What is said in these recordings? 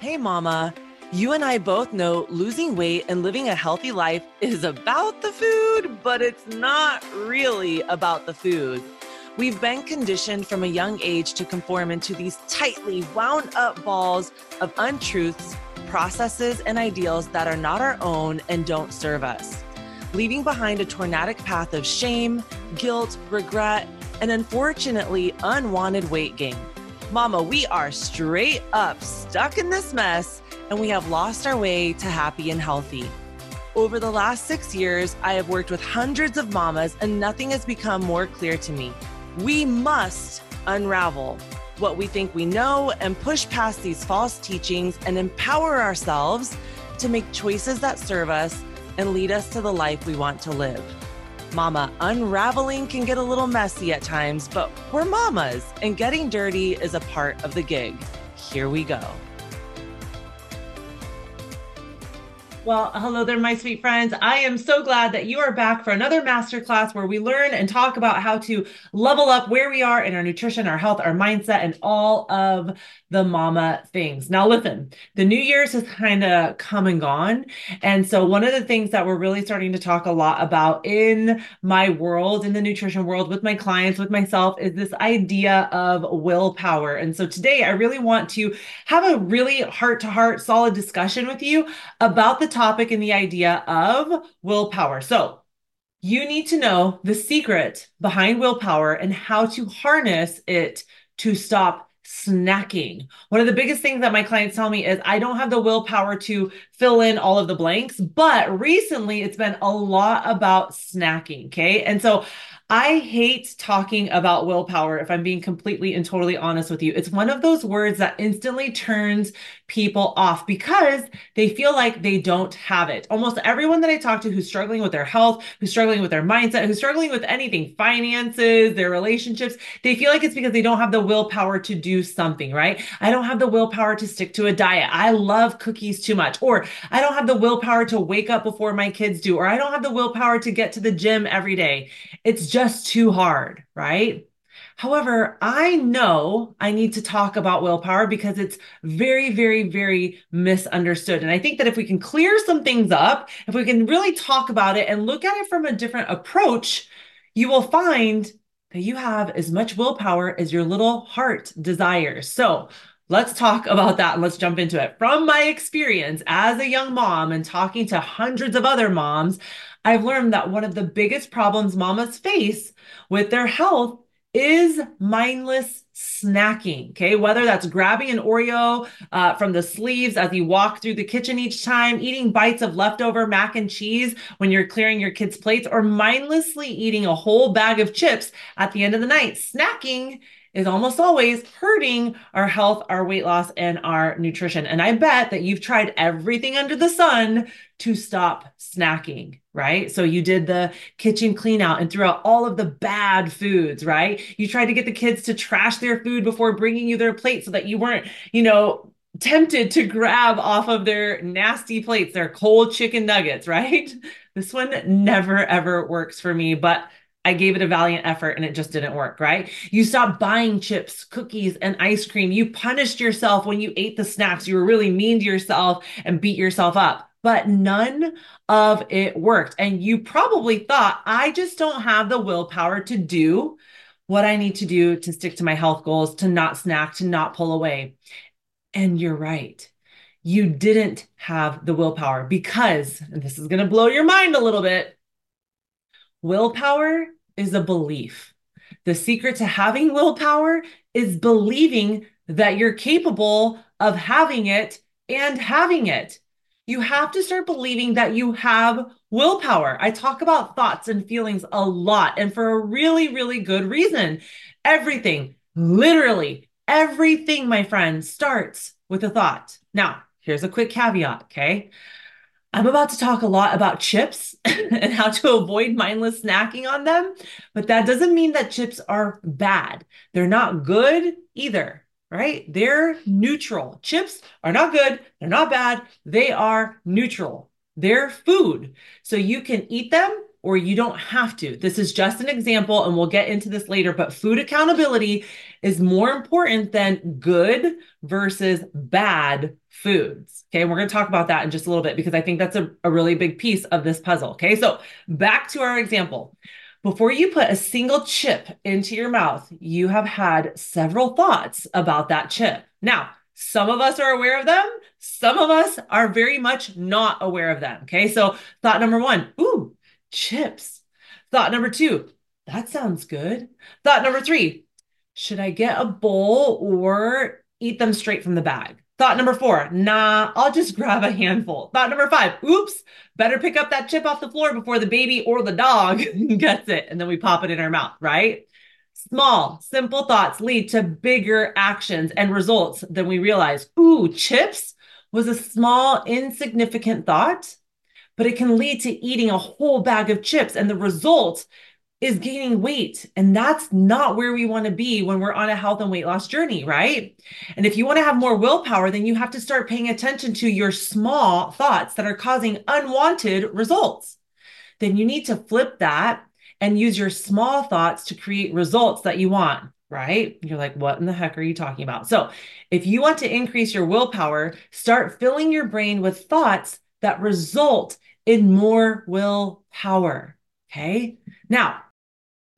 Hey, Mama. You and I both know losing weight and living a healthy life is about the food, but it's not really about the food. We've been conditioned from a young age to conform into these tightly wound up balls of untruths, processes, and ideals that are not our own and don't serve us, leaving behind a tornadic path of shame, guilt, regret, and unfortunately, unwanted weight gain. Mama, we are straight up stuck in this mess and we have lost our way to happy and healthy. Over the last six years, I have worked with hundreds of mamas and nothing has become more clear to me. We must unravel what we think we know and push past these false teachings and empower ourselves to make choices that serve us and lead us to the life we want to live. Mama, unraveling can get a little messy at times, but we're mamas, and getting dirty is a part of the gig. Here we go. Well, hello there, my sweet friends. I am so glad that you are back for another masterclass where we learn and talk about how to level up where we are in our nutrition, our health, our mindset, and all of the mama things. Now, listen, the New Year's has kind of come and gone. And so, one of the things that we're really starting to talk a lot about in my world, in the nutrition world, with my clients, with myself, is this idea of willpower. And so, today, I really want to have a really heart to heart, solid discussion with you about the topic and the idea of willpower. So, you need to know the secret behind willpower and how to harness it to stop snacking. One of the biggest things that my clients tell me is I don't have the willpower to fill in all of the blanks, but recently it's been a lot about snacking. Okay. And so I hate talking about willpower if I'm being completely and totally honest with you. It's one of those words that instantly turns people off because they feel like they don't have it. Almost everyone that I talk to who's struggling with their health, who's struggling with their mindset, who's struggling with anything, finances, their relationships, they feel like it's because they don't have the willpower to do something, right? I don't have the willpower to stick to a diet. I love cookies too much. Or I don't have the willpower to wake up before my kids do. Or I don't have the willpower to get to the gym every day. It's just too hard, right? However, I know I need to talk about willpower because it's very, very, very misunderstood. And I think that if we can clear some things up, if we can really talk about it and look at it from a different approach, you will find that you have as much willpower as your little heart desires. So let's talk about that and let's jump into it. From my experience as a young mom and talking to hundreds of other moms, I've learned that one of the biggest problems mamas face with their health is mindless snacking. Okay. Whether that's grabbing an Oreo uh, from the sleeves as you walk through the kitchen each time, eating bites of leftover mac and cheese when you're clearing your kids' plates, or mindlessly eating a whole bag of chips at the end of the night. Snacking is almost always hurting our health, our weight loss, and our nutrition. And I bet that you've tried everything under the sun to stop snacking, right? So you did the kitchen clean out and threw out all of the bad foods, right? You tried to get the kids to trash their food before bringing you their plate so that you weren't, you know, tempted to grab off of their nasty plates, their cold chicken nuggets, right? This one never ever works for me, but I gave it a valiant effort and it just didn't work, right? You stopped buying chips, cookies, and ice cream. You punished yourself when you ate the snacks. You were really mean to yourself and beat yourself up. But none of it worked. And you probably thought, I just don't have the willpower to do what I need to do to stick to my health goals, to not snack, to not pull away. And you're right. You didn't have the willpower because, and this is going to blow your mind a little bit Willpower is a belief. The secret to having willpower is believing that you're capable of having it and having it. You have to start believing that you have willpower. I talk about thoughts and feelings a lot, and for a really, really good reason. Everything, literally everything, my friend, starts with a thought. Now, here's a quick caveat, okay? I'm about to talk a lot about chips and how to avoid mindless snacking on them, but that doesn't mean that chips are bad. They're not good either, right? They're neutral. Chips are not good, they're not bad, they are neutral. They're food. So you can eat them or you don't have to. This is just an example, and we'll get into this later. But food accountability is more important than good versus bad foods. Okay. And we're going to talk about that in just a little bit because I think that's a, a really big piece of this puzzle. Okay. So back to our example. Before you put a single chip into your mouth, you have had several thoughts about that chip. Now, some of us are aware of them. Some of us are very much not aware of them. Okay. So thought number one, ooh, chips. Thought number two, that sounds good. Thought number three, should I get a bowl or eat them straight from the bag? Thought number four, nah, I'll just grab a handful. Thought number five, oops, better pick up that chip off the floor before the baby or the dog gets it. And then we pop it in our mouth, right? Small, simple thoughts lead to bigger actions and results than we realize. Ooh, chips was a small, insignificant thought, but it can lead to eating a whole bag of chips. And the result is gaining weight. And that's not where we want to be when we're on a health and weight loss journey, right? And if you want to have more willpower, then you have to start paying attention to your small thoughts that are causing unwanted results. Then you need to flip that and use your small thoughts to create results that you want, right? You're like, what in the heck are you talking about? So, if you want to increase your willpower, start filling your brain with thoughts that result in more willpower. Okay. Now,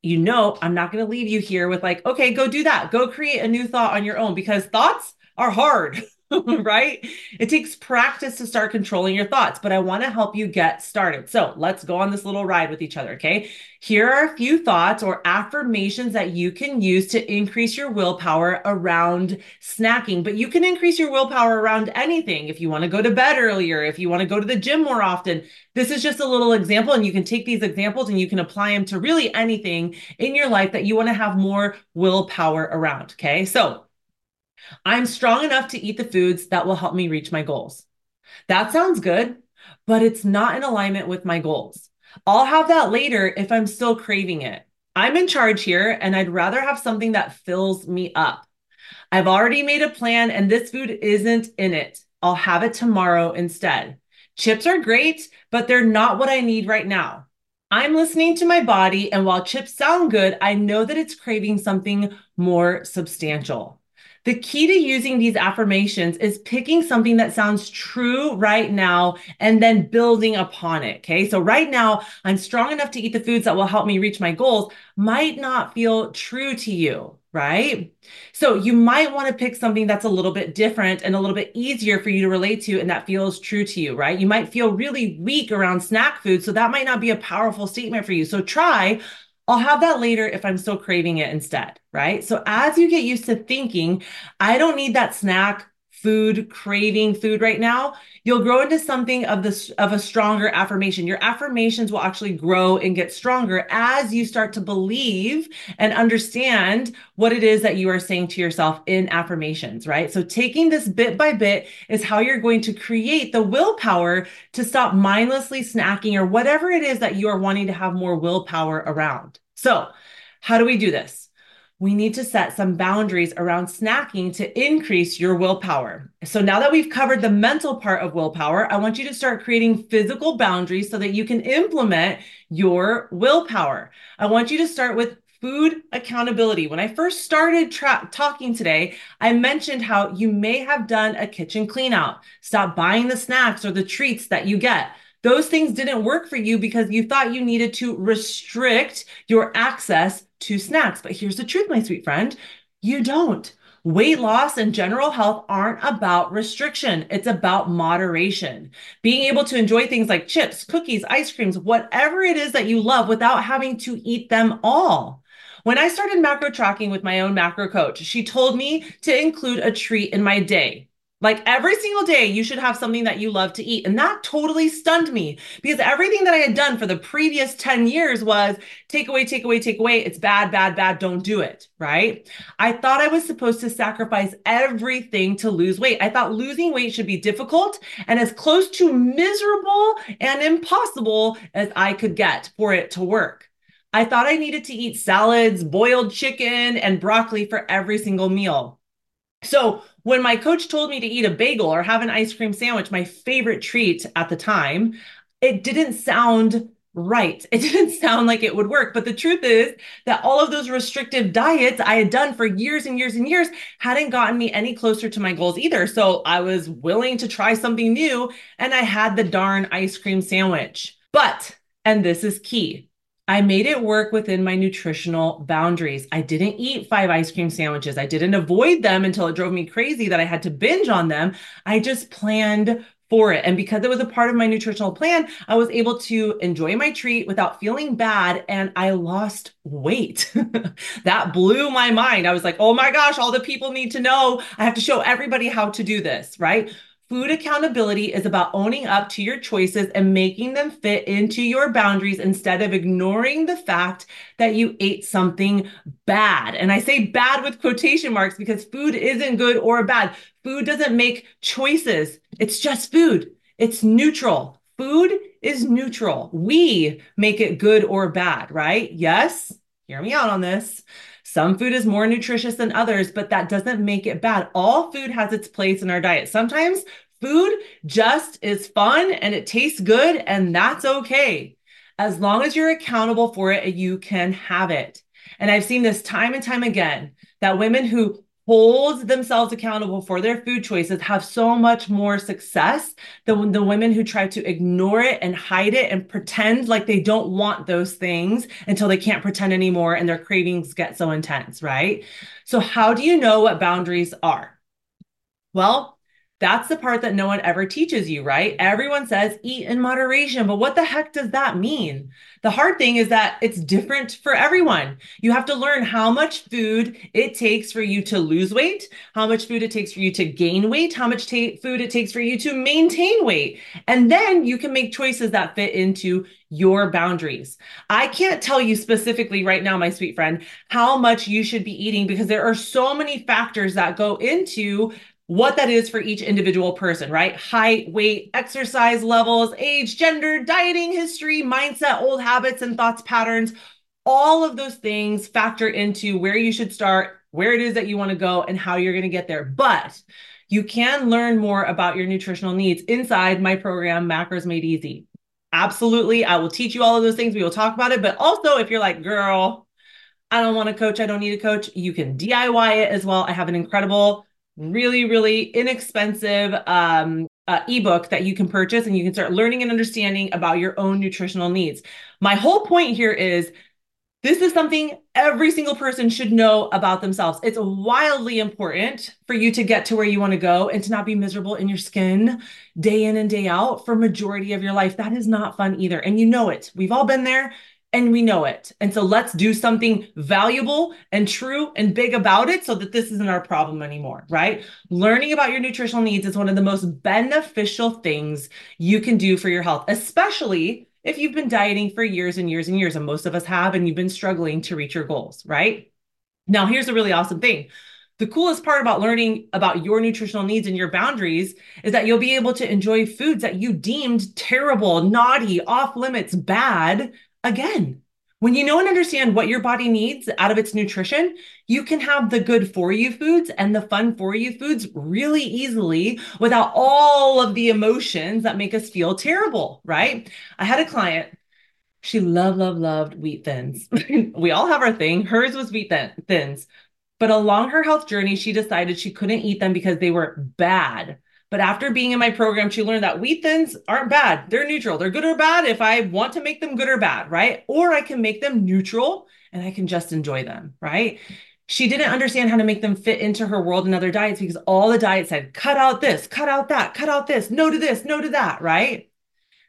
you know, I'm not going to leave you here with like, okay, go do that. Go create a new thought on your own because thoughts are hard. right? It takes practice to start controlling your thoughts, but I want to help you get started. So let's go on this little ride with each other. Okay. Here are a few thoughts or affirmations that you can use to increase your willpower around snacking, but you can increase your willpower around anything. If you want to go to bed earlier, if you want to go to the gym more often, this is just a little example. And you can take these examples and you can apply them to really anything in your life that you want to have more willpower around. Okay. So I'm strong enough to eat the foods that will help me reach my goals. That sounds good, but it's not in alignment with my goals. I'll have that later if I'm still craving it. I'm in charge here and I'd rather have something that fills me up. I've already made a plan and this food isn't in it. I'll have it tomorrow instead. Chips are great, but they're not what I need right now. I'm listening to my body, and while chips sound good, I know that it's craving something more substantial. The key to using these affirmations is picking something that sounds true right now and then building upon it. Okay. So right now I'm strong enough to eat the foods that will help me reach my goals might not feel true to you. Right. So you might want to pick something that's a little bit different and a little bit easier for you to relate to and that feels true to you. Right. You might feel really weak around snack food. So that might not be a powerful statement for you. So try I'll have that later if I'm still craving it instead, right? So as you get used to thinking, I don't need that snack food craving food right now you'll grow into something of this of a stronger affirmation. Your affirmations will actually grow and get stronger as you start to believe and understand what it is that you are saying to yourself in affirmations right? So taking this bit by bit is how you're going to create the willpower to stop mindlessly snacking or whatever it is that you are wanting to have more willpower around. So how do we do this we need to set some boundaries around snacking to increase your willpower. So now that we've covered the mental part of willpower, I want you to start creating physical boundaries so that you can implement your willpower. I want you to start with food accountability. When I first started tra- talking today, I mentioned how you may have done a kitchen clean out. Stop buying the snacks or the treats that you get. Those things didn't work for you because you thought you needed to restrict your access to snacks. But here's the truth, my sweet friend you don't. Weight loss and general health aren't about restriction. It's about moderation. Being able to enjoy things like chips, cookies, ice creams, whatever it is that you love without having to eat them all. When I started macro tracking with my own macro coach, she told me to include a treat in my day. Like every single day, you should have something that you love to eat. And that totally stunned me because everything that I had done for the previous 10 years was take away, take away, take away. It's bad, bad, bad. Don't do it. Right. I thought I was supposed to sacrifice everything to lose weight. I thought losing weight should be difficult and as close to miserable and impossible as I could get for it to work. I thought I needed to eat salads, boiled chicken, and broccoli for every single meal. So when my coach told me to eat a bagel or have an ice cream sandwich, my favorite treat at the time, it didn't sound right. It didn't sound like it would work. But the truth is that all of those restrictive diets I had done for years and years and years hadn't gotten me any closer to my goals either. So I was willing to try something new and I had the darn ice cream sandwich. But, and this is key, I made it work within my nutritional boundaries. I didn't eat five ice cream sandwiches. I didn't avoid them until it drove me crazy that I had to binge on them. I just planned for it. And because it was a part of my nutritional plan, I was able to enjoy my treat without feeling bad. And I lost weight. that blew my mind. I was like, oh my gosh, all the people need to know. I have to show everybody how to do this, right? Food accountability is about owning up to your choices and making them fit into your boundaries instead of ignoring the fact that you ate something bad. And I say bad with quotation marks because food isn't good or bad. Food doesn't make choices, it's just food, it's neutral. Food is neutral. We make it good or bad, right? Yes, hear me out on this. Some food is more nutritious than others, but that doesn't make it bad. All food has its place in our diet. Sometimes food just is fun and it tastes good, and that's okay. As long as you're accountable for it, you can have it. And I've seen this time and time again that women who hold themselves accountable for their food choices have so much more success than the women who try to ignore it and hide it and pretend like they don't want those things until they can't pretend anymore and their cravings get so intense, right? So, how do you know what boundaries are? Well, that's the part that no one ever teaches you, right? Everyone says eat in moderation, but what the heck does that mean? The hard thing is that it's different for everyone. You have to learn how much food it takes for you to lose weight, how much food it takes for you to gain weight, how much ta- food it takes for you to maintain weight. And then you can make choices that fit into your boundaries. I can't tell you specifically right now, my sweet friend, how much you should be eating because there are so many factors that go into what that is for each individual person, right? Height, weight, exercise levels, age, gender, dieting history, mindset, old habits and thoughts patterns. All of those things factor into where you should start, where it is that you want to go, and how you're going to get there. But you can learn more about your nutritional needs inside my program, Macros Made Easy. Absolutely. I will teach you all of those things. We will talk about it. But also, if you're like, girl, I don't want a coach, I don't need a coach, you can DIY it as well. I have an incredible really, really inexpensive um, uh, ebook that you can purchase and you can start learning and understanding about your own nutritional needs. My whole point here is this is something every single person should know about themselves. It's wildly important for you to get to where you want to go and to not be miserable in your skin day in and day out for majority of your life. That is not fun either. And you know it. We've all been there and we know it. And so let's do something valuable and true and big about it so that this isn't our problem anymore, right? Learning about your nutritional needs is one of the most beneficial things you can do for your health, especially if you've been dieting for years and years and years, and most of us have, and you've been struggling to reach your goals, right? Now, here's a really awesome thing. The coolest part about learning about your nutritional needs and your boundaries is that you'll be able to enjoy foods that you deemed terrible, naughty, off limits, bad again. When you know and understand what your body needs out of its nutrition, you can have the good for you foods and the fun for you foods really easily without all of the emotions that make us feel terrible, right? I had a client, she loved, loved, loved wheat thins. we all have our thing. Hers was wheat thins. But along her health journey, she decided she couldn't eat them because they were bad. But after being in my program, she learned that wheat thins aren't bad. They're neutral. They're good or bad if I want to make them good or bad, right? Or I can make them neutral and I can just enjoy them, right? She didn't understand how to make them fit into her world and other diets because all the diets said, cut out this, cut out that, cut out this, no to this, no to that, right?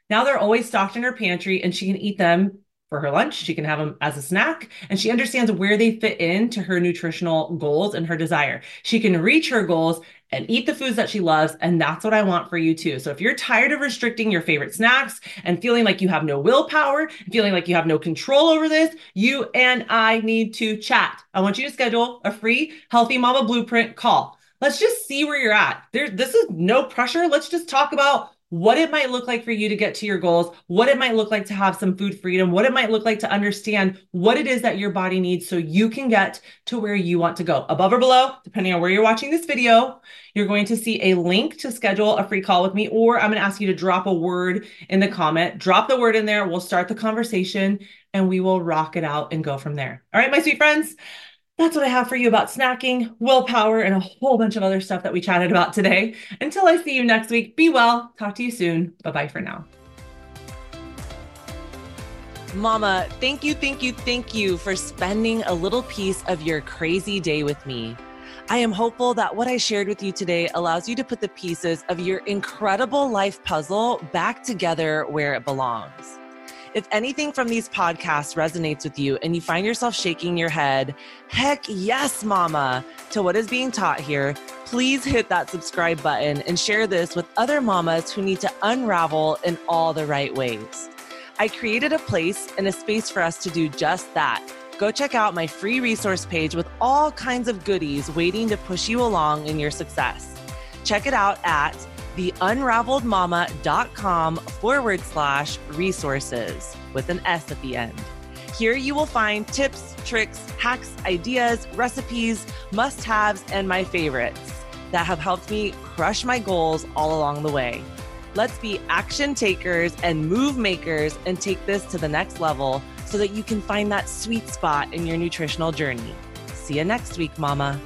Now they're always stocked in her pantry and she can eat them for her lunch. She can have them as a snack and she understands where they fit into her nutritional goals and her desire. She can reach her goals and eat the foods that she loves. And that's what I want for you too. So if you're tired of restricting your favorite snacks and feeling like you have no willpower, feeling like you have no control over this, you and I need to chat. I want you to schedule a free Healthy Mama Blueprint call. Let's just see where you're at. There, this is no pressure. Let's just talk about what it might look like for you to get to your goals, what it might look like to have some food freedom, what it might look like to understand what it is that your body needs so you can get to where you want to go. Above or below, depending on where you're watching this video, you're going to see a link to schedule a free call with me, or I'm going to ask you to drop a word in the comment. Drop the word in there. We'll start the conversation and we will rock it out and go from there. All right, my sweet friends that's what I have for you about snacking, willpower, and a whole bunch of other stuff that we chatted about today. Until I see you next week, be well. Talk to you soon. Bye bye for now. Mama, thank you, thank you, thank you for spending a little piece of your crazy day with me. I am hopeful that what I shared with you today allows you to put the pieces of your incredible life puzzle back together where it belongs. If anything from these podcasts resonates with you and you find yourself shaking your head, heck yes, mama, to what is being taught here, please hit that subscribe button and share this with other mamas who need to unravel in all the right ways. I created a place and a space for us to do just that. Go check out my free resource page with all kinds of goodies waiting to push you along in your success. Check it out at theunraveledmama.com forward slash resources with an S at the end. Here you will find tips, tricks, hacks, ideas, recipes, must haves, and my favorites that have helped me crush my goals all along the way. Let's be action takers and move makers and take this to the next level so that you can find that sweet spot in your nutritional journey. See you next week, Mama.